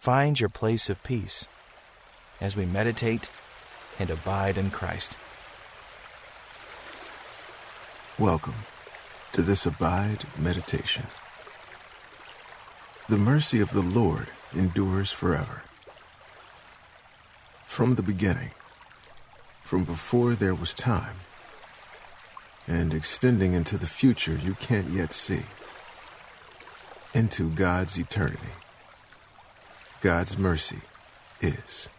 find your place of peace as we meditate and abide in Christ. Welcome to this Abide meditation. The mercy of the Lord endures forever. From the beginning, from before there was time, and extending into the future you can't yet see, into God's eternity. God's mercy is.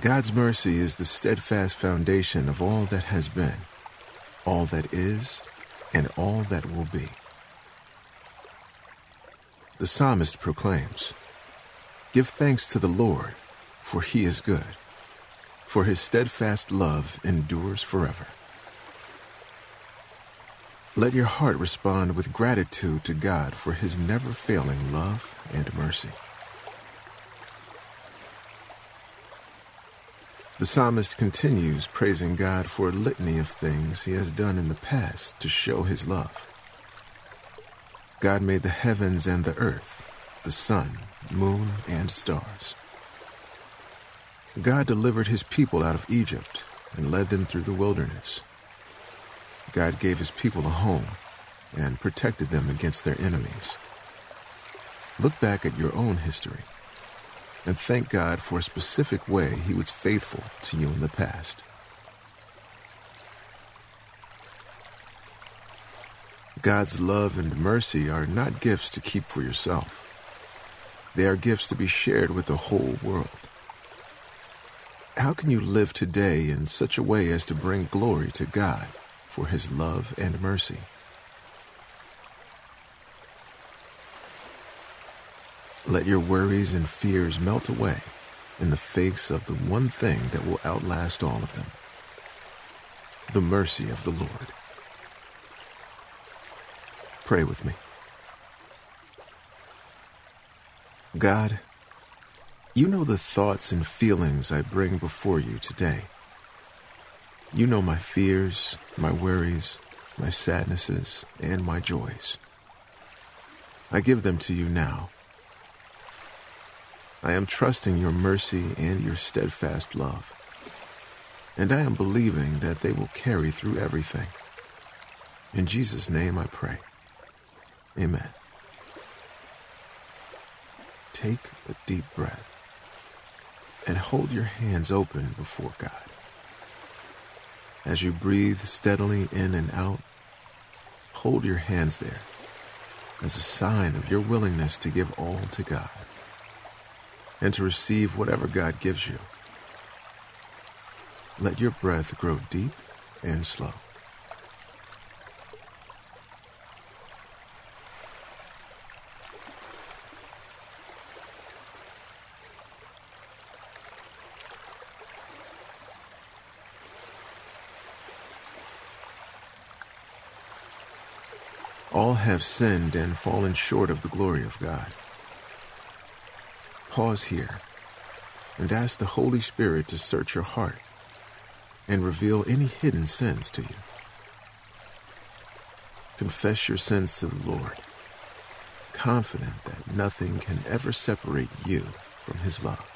God's mercy is the steadfast foundation of all that has been, all that is, and all that will be. The psalmist proclaims, Give thanks to the Lord, for he is good, for his steadfast love endures forever. Let your heart respond with gratitude to God for his never failing love and mercy. The psalmist continues praising God for a litany of things he has done in the past to show his love. God made the heavens and the earth, the sun, moon, and stars. God delivered his people out of Egypt and led them through the wilderness. God gave his people a home and protected them against their enemies. Look back at your own history and thank God for a specific way he was faithful to you in the past. God's love and mercy are not gifts to keep for yourself. They are gifts to be shared with the whole world. How can you live today in such a way as to bring glory to God for his love and mercy? Let your worries and fears melt away in the face of the one thing that will outlast all of them the mercy of the Lord. Pray with me. God, you know the thoughts and feelings I bring before you today. You know my fears, my worries, my sadnesses, and my joys. I give them to you now I am trusting your mercy and your steadfast love. And I am believing that they will carry through everything. In Jesus' name I pray. Amen. Take a deep breath and hold your hands open before God. As you breathe steadily in and out, hold your hands there as a sign of your willingness to give all to God and to receive whatever God gives you. Let your breath grow deep and slow. All have sinned and fallen short of the glory of God. Pause here and ask the Holy Spirit to search your heart and reveal any hidden sins to you. Confess your sins to the Lord, confident that nothing can ever separate you from His love.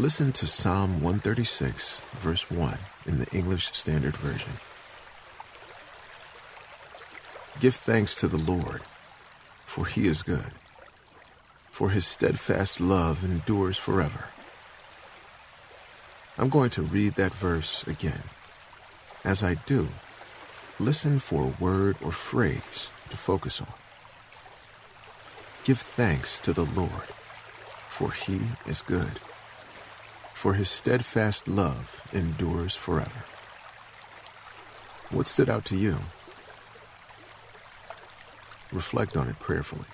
Listen to Psalm 136, verse 1 in the English Standard Version. Give thanks to the Lord, for he is good, for his steadfast love endures forever. I'm going to read that verse again. As I do, listen for a word or phrase to focus on. Give thanks to the Lord, for he is good, for his steadfast love endures forever. What stood out to you? Reflect on it prayerfully.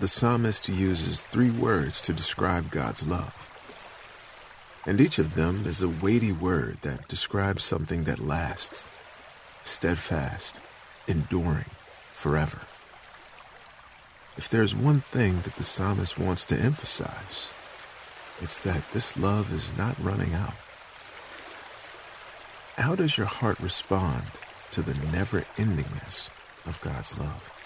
The psalmist uses three words to describe God's love. And each of them is a weighty word that describes something that lasts, steadfast, enduring, forever. If there's one thing that the psalmist wants to emphasize, it's that this love is not running out. How does your heart respond to the never endingness of God's love?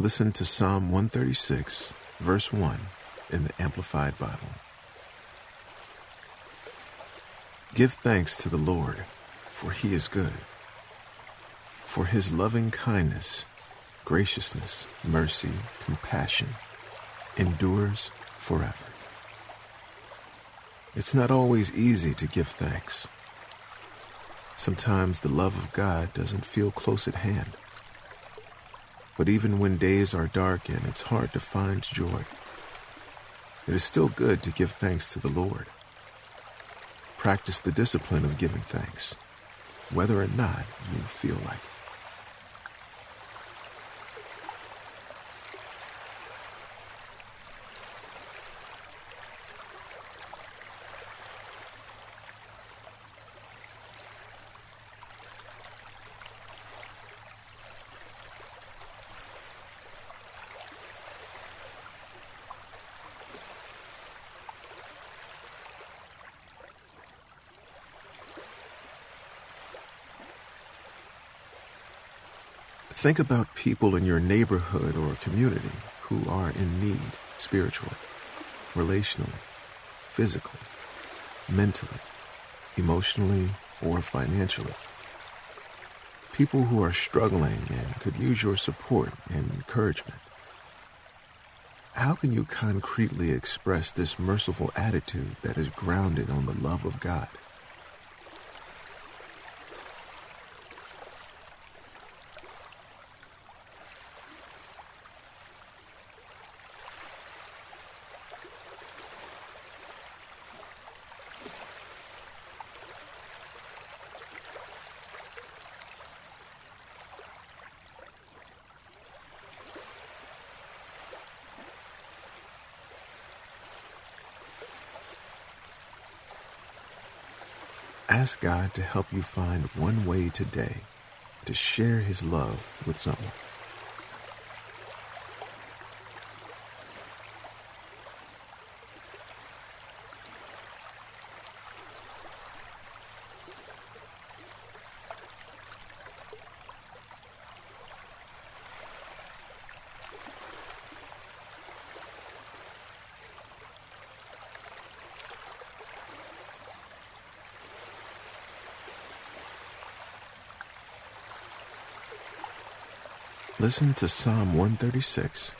Listen to Psalm 136, verse 1 in the Amplified Bible. Give thanks to the Lord, for he is good. For his loving kindness, graciousness, mercy, compassion endures forever. It's not always easy to give thanks. Sometimes the love of God doesn't feel close at hand. But even when days are dark and it's hard to find joy, it is still good to give thanks to the Lord. Practice the discipline of giving thanks, whether or not you feel like it. Think about people in your neighborhood or community who are in need spiritually, relationally, physically, mentally, emotionally, or financially. People who are struggling and could use your support and encouragement. How can you concretely express this merciful attitude that is grounded on the love of God? Ask God to help you find one way today to share His love with someone. Listen to Psalm 136,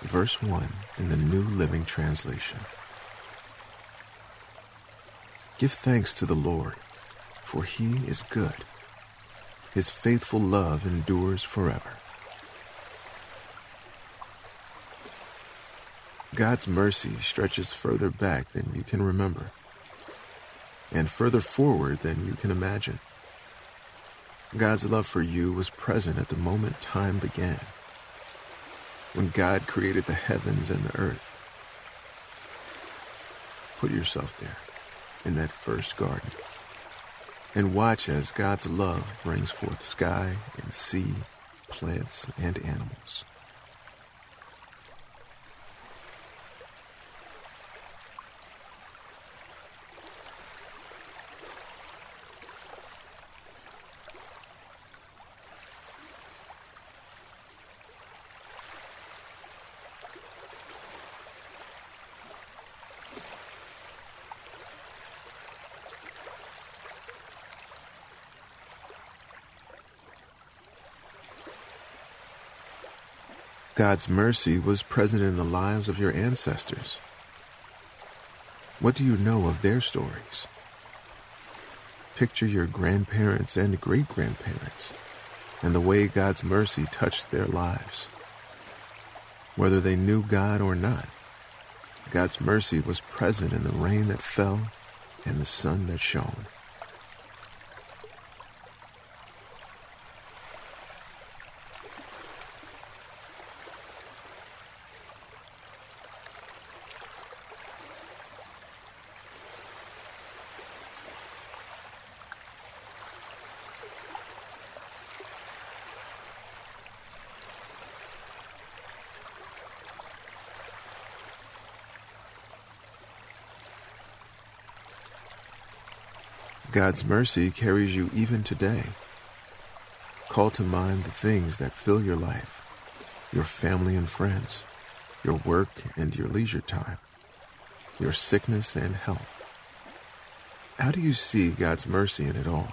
verse 1 in the New Living Translation. Give thanks to the Lord, for he is good. His faithful love endures forever. God's mercy stretches further back than you can remember, and further forward than you can imagine. God's love for you was present at the moment time began, when God created the heavens and the earth. Put yourself there, in that first garden, and watch as God's love brings forth sky and sea, plants and animals. God's mercy was present in the lives of your ancestors. What do you know of their stories? Picture your grandparents and great grandparents and the way God's mercy touched their lives. Whether they knew God or not, God's mercy was present in the rain that fell and the sun that shone. God's mercy carries you even today. Call to mind the things that fill your life, your family and friends, your work and your leisure time, your sickness and health. How do you see God's mercy in it all?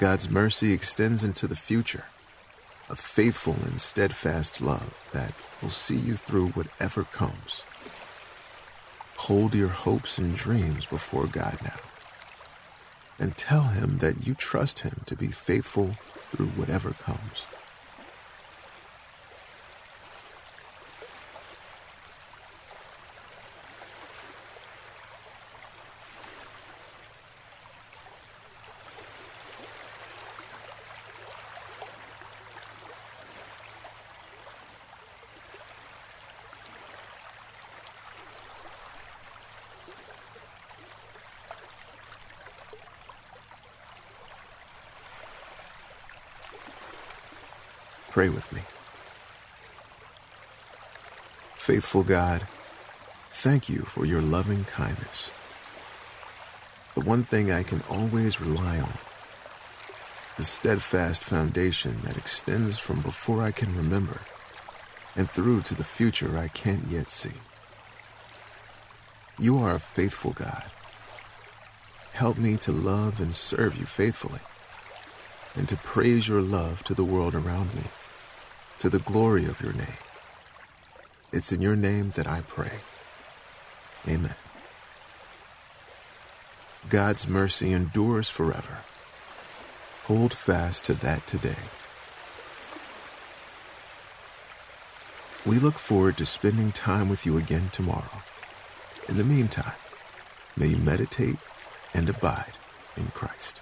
God's mercy extends into the future, a faithful and steadfast love that will see you through whatever comes. Hold your hopes and dreams before God now, and tell Him that you trust Him to be faithful through whatever comes. Pray with me. Faithful God, thank you for your loving kindness. The one thing I can always rely on, the steadfast foundation that extends from before I can remember and through to the future I can't yet see. You are a faithful God. Help me to love and serve you faithfully and to praise your love to the world around me to the glory of your name. It's in your name that I pray. Amen. God's mercy endures forever. Hold fast to that today. We look forward to spending time with you again tomorrow. In the meantime, may you meditate and abide in Christ.